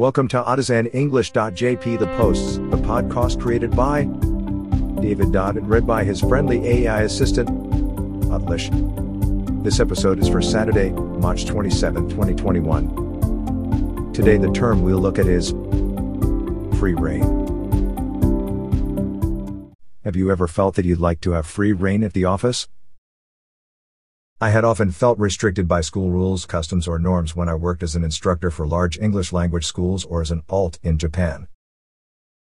Welcome to AutoZenEnglish.jp The Posts, the podcast created by David Dodd and read by his friendly AI assistant, Adlish. This episode is for Saturday, March 27, 2021. Today, the term we'll look at is free rein. Have you ever felt that you'd like to have free rein at the office? I had often felt restricted by school rules, customs, or norms when I worked as an instructor for large English language schools or as an alt in Japan.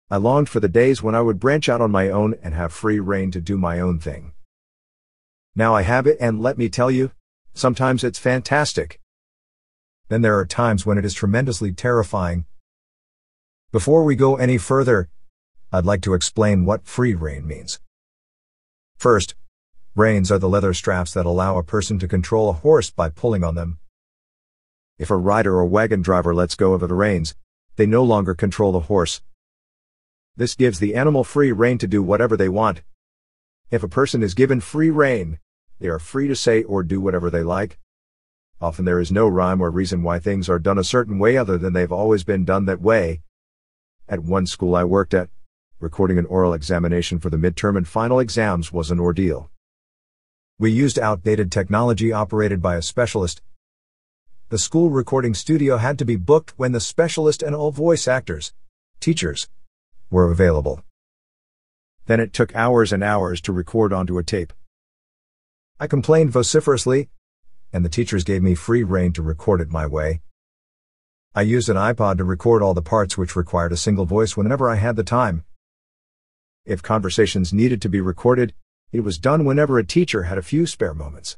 I longed for the days when I would branch out on my own and have free rein to do my own thing. Now I have it, and let me tell you, sometimes it's fantastic. Then there are times when it is tremendously terrifying. Before we go any further, I'd like to explain what free rein means. First, Reins are the leather straps that allow a person to control a horse by pulling on them. If a rider or wagon driver lets go of the reins, they no longer control the horse. This gives the animal free rein to do whatever they want. If a person is given free rein, they are free to say or do whatever they like. Often there is no rhyme or reason why things are done a certain way other than they've always been done that way. At one school I worked at, recording an oral examination for the midterm and final exams was an ordeal. We used outdated technology operated by a specialist. The school recording studio had to be booked when the specialist and all voice actors, teachers, were available. Then it took hours and hours to record onto a tape. I complained vociferously, and the teachers gave me free rein to record it my way. I used an iPod to record all the parts which required a single voice whenever I had the time. If conversations needed to be recorded, it was done whenever a teacher had a few spare moments.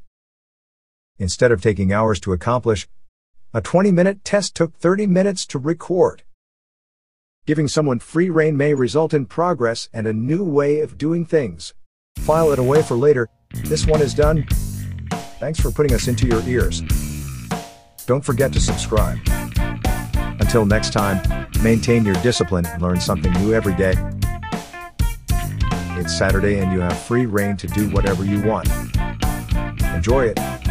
Instead of taking hours to accomplish, a 20 minute test took 30 minutes to record. Giving someone free rein may result in progress and a new way of doing things. File it away for later. This one is done. Thanks for putting us into your ears. Don't forget to subscribe. Until next time, maintain your discipline and learn something new every day. It's Saturday and you have free rein to do whatever you want. Enjoy it.